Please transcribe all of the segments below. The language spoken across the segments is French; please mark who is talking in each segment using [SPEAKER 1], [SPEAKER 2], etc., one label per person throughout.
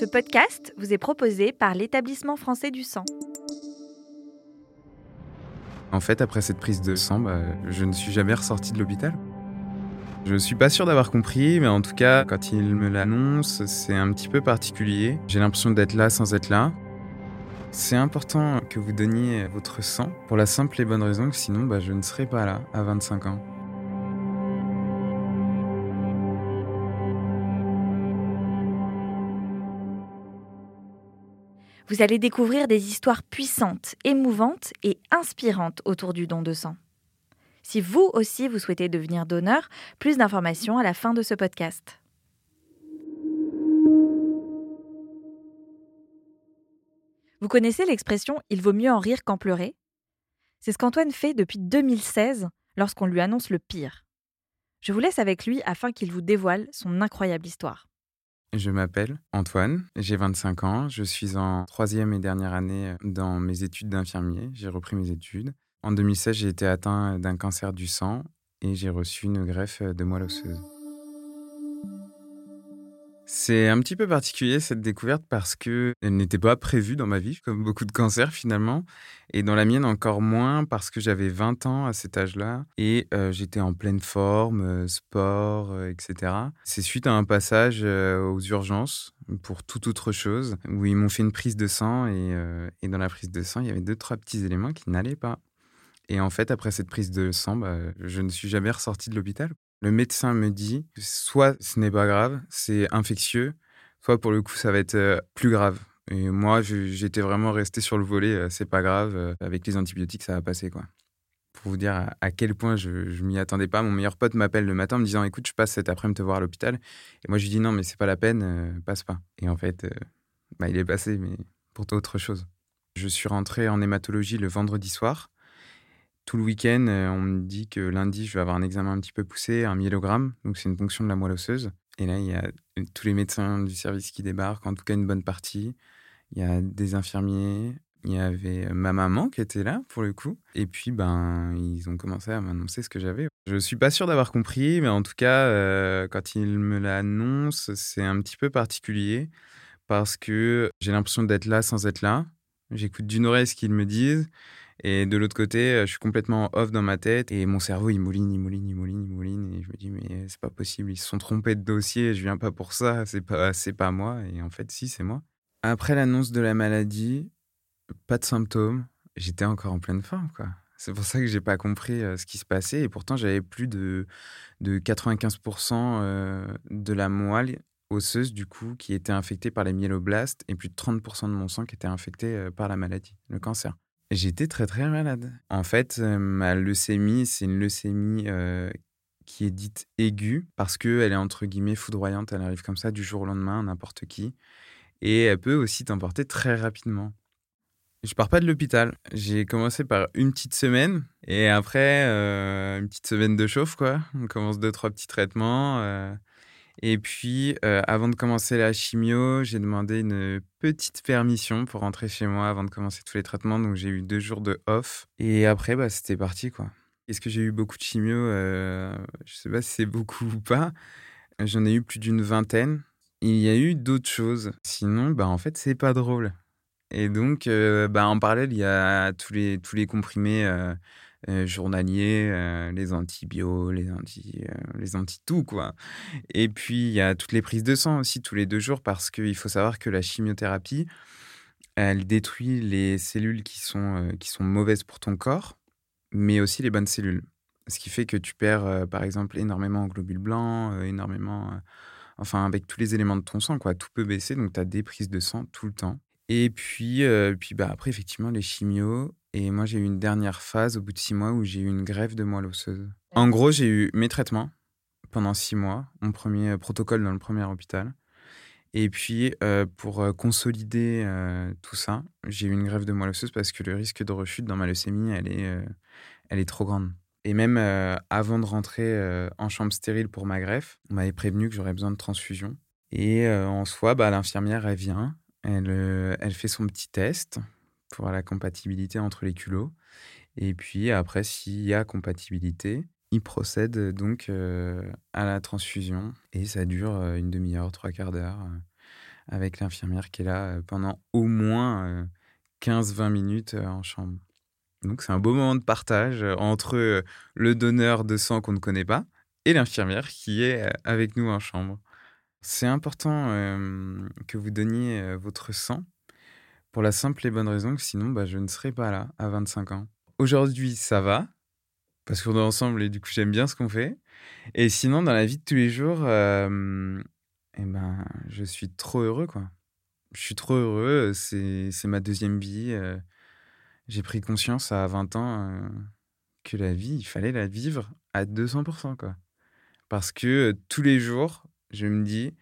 [SPEAKER 1] Ce podcast vous est proposé par l'établissement français du sang.
[SPEAKER 2] En fait, après cette prise de sang, bah, je ne suis jamais ressorti de l'hôpital. Je suis pas sûr d'avoir compris, mais en tout cas, quand il me l'annonce, c'est un petit peu particulier. J'ai l'impression d'être là sans être là. C'est important que vous donniez votre sang pour la simple et bonne raison que sinon, bah, je ne serais pas là à 25 ans.
[SPEAKER 1] Vous allez découvrir des histoires puissantes, émouvantes et inspirantes autour du don de sang. Si vous aussi vous souhaitez devenir donneur, plus d'informations à la fin de ce podcast. Vous connaissez l'expression Il vaut mieux en rire qu'en pleurer? C'est ce qu'Antoine fait depuis 2016 lorsqu'on lui annonce le pire. Je vous laisse avec lui afin qu'il vous dévoile son incroyable histoire.
[SPEAKER 2] Je m'appelle Antoine, j'ai 25 ans, je suis en troisième et dernière année dans mes études d'infirmier, j'ai repris mes études. En 2016, j'ai été atteint d'un cancer du sang et j'ai reçu une greffe de moelle osseuse. C'est un petit peu particulier cette découverte parce que elle n'était pas prévue dans ma vie, comme beaucoup de cancers finalement, et dans la mienne encore moins parce que j'avais 20 ans à cet âge-là et euh, j'étais en pleine forme, euh, sport, euh, etc. C'est suite à un passage aux urgences pour toute autre chose où ils m'ont fait une prise de sang et, dans la prise de sang il y avait deux trois petits éléments qui n'allaient pas. Et en fait après cette prise de sang, bah, je ne suis jamais ressorti de l'hôpital. Le médecin me dit soit ce n'est pas grave, c'est infectieux, soit pour le coup ça va être euh, plus grave. Et moi, j'étais vraiment resté sur le volet, euh, c'est pas grave, euh, avec les antibiotiques ça va passer quoi. Pour vous dire à quel point je, je m'y attendais pas, mon meilleur pote m'appelle le matin en me disant écoute, je passe cet après-midi te voir à l'hôpital. Et moi je lui dis non, mais c'est pas la peine, passe pas. Et en fait, bah, il est passé, mais pour autre chose. Je suis rentré en hématologie le vendredi soir tout le week-end, euh, on me dit que lundi, je vais avoir un examen un petit peu poussé, un myélogramme, donc c'est une ponction de la moelle osseuse. Et là, il y a tous les médecins du service qui débarquent, en tout cas une bonne partie. Il y a des infirmiers, il y avait euh, ma maman qui était là pour le coup. Et puis, ben, ils ont commencé à m'annoncer ce que j'avais. Je suis pas sûr d'avoir compris, mais en tout cas, euh, quand ils me l'annoncent, c'est un petit peu particulier parce que j'ai l'impression d'être là sans être là. J'écoute d'une oreille ce qu'ils me disent et de l'autre côté, euh, je suis complètement off dans ma tête et mon cerveau, il mouline, il mouline, il mouline, il mouline. Et je me dis, mais c'est pas possible, ils se sont trompés de dossier, je viens pas pour ça, c'est pas, pas moi. Et en fait, si, c'est moi. Après l'annonce de la maladie, pas de symptômes, j'étais encore en pleine forme, quoi. C'est pour ça que j'ai pas compris euh, ce qui se passait. Et pourtant, j'avais plus de, de 95% euh, de la moelle osseuse, du coup, qui était infectée par les myéloblastes et plus de 30% de mon sang qui était infecté par la maladie, le cancer. J'étais très très malade. En fait, euh, ma leucémie, c'est une leucémie euh, qui est dite aiguë parce qu'elle est entre guillemets foudroyante. Elle arrive comme ça du jour au lendemain, n'importe qui. Et elle peut aussi t'emporter très rapidement. Je pars pas de l'hôpital. J'ai commencé par une petite semaine et après euh, une petite semaine de chauffe quoi. On commence deux trois petits traitements. Et puis, euh, avant de commencer la chimio, j'ai demandé une petite permission pour rentrer chez moi avant de commencer tous les traitements. Donc, j'ai eu deux jours de off. Et après, bah, c'était parti, quoi. Est-ce que j'ai eu beaucoup de chimio? Euh, Je sais pas si c'est beaucoup ou pas. J'en ai eu plus d'une vingtaine. Il y a eu d'autres choses. Sinon, bah, en fait, c'est pas drôle. Et donc, euh, bah, en parallèle, il y a tous les, tous les comprimés euh, journaliers, euh, les antibiotiques, les anti, euh, les anti-tout, quoi. Et puis, il y a toutes les prises de sang aussi, tous les deux jours, parce qu'il faut savoir que la chimiothérapie, elle détruit les cellules qui sont, qui sont mauvaises pour ton corps, mais aussi les bonnes cellules. Ce qui fait que tu perds, par exemple, énormément en globules blancs, énormément. enfin, avec tous les éléments de ton sang, quoi. Tout peut baisser, donc tu as des prises de sang tout le temps. Et puis, puis bah, après, effectivement, les chimios, et moi, j'ai eu une dernière phase au bout de six mois où j'ai eu une grève de moelle osseuse. En gros, j'ai eu mes traitements pendant six mois, mon premier protocole dans le premier hôpital. Et puis, euh, pour consolider euh, tout ça, j'ai eu une grève de moelle osseuse parce que le risque de rechute dans ma leucémie, elle est, elle est trop grande. Et même avant de rentrer en chambre stérile pour ma greffe, on m'avait prévenu que j'aurais besoin de transfusion. Et en soi, bah, l'infirmière, elle vient, elle, elle fait son petit test pour la compatibilité entre les culots. Et puis après, s'il y a compatibilité, il procède donc à la transfusion et ça dure une demi-heure, trois quarts d'heure avec l'infirmière qui est là pendant au moins 15-20 minutes en chambre. Donc c'est un beau moment de partage entre le donneur de sang qu'on ne connaît pas et l'infirmière qui est avec nous en chambre. C'est important que vous donniez votre sang pour la simple et bonne raison que sinon bah, je ne serais pas là à 25 ans. Aujourd'hui ça va, parce qu'on est ensemble et du coup j'aime bien ce qu'on fait. Et sinon dans la vie de tous les jours, eh ben, je suis trop heureux quoi. Je suis trop heureux, c'est ma deuxième vie. J'ai pris conscience à 20 ans que la vie, il fallait la vivre à 200%. Quoi. Parce que tous les jours, je me dis,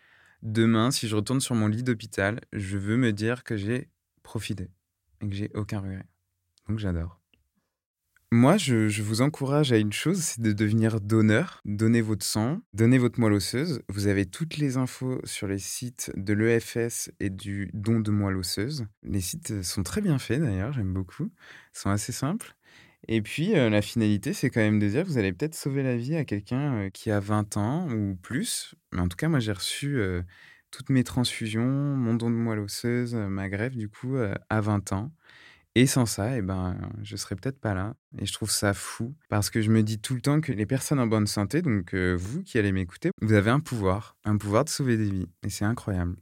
[SPEAKER 2] demain, si je retourne sur mon lit d'hôpital, je veux me dire que j'ai profité et que j'ai aucun regret. Donc j'adore. Moi, je, vous encourage à une chose, c'est de devenir donneur. Donnez votre sang, donnez votre moelle osseuse. Vous avez toutes les infos sur les sites de l'EFS et du don de moelle osseuse. Les sites sont très bien faits d'ailleurs, j'aime beaucoup. Ils sont assez simples. Et puis, euh, la finalité, c'est quand même de dire, vous allez peut-être sauver la vie à quelqu'un euh, qui a 20 ans ou plus. Mais en tout cas, moi, j'ai reçu euh, toutes mes transfusions, mon don de moelle osseuse, ma greffe, du coup, à 20 ans. Et sans ça, eh ben, je serais peut-être pas là. Et je trouve ça fou parce que je me dis tout le temps que les personnes en bonne santé, donc vous qui allez m'écouter, vous avez un pouvoir, un pouvoir de sauver des vies. Et c'est incroyable.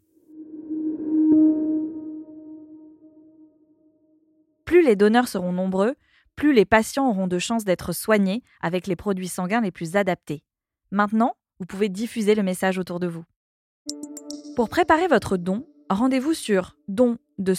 [SPEAKER 1] Plus les donneurs seront nombreux, plus les patients auront de chances d'être soignés avec les produits sanguins les plus adaptés. Maintenant, vous pouvez diffuser le message autour de vous. Pour préparer votre don, rendez-vous sur don de.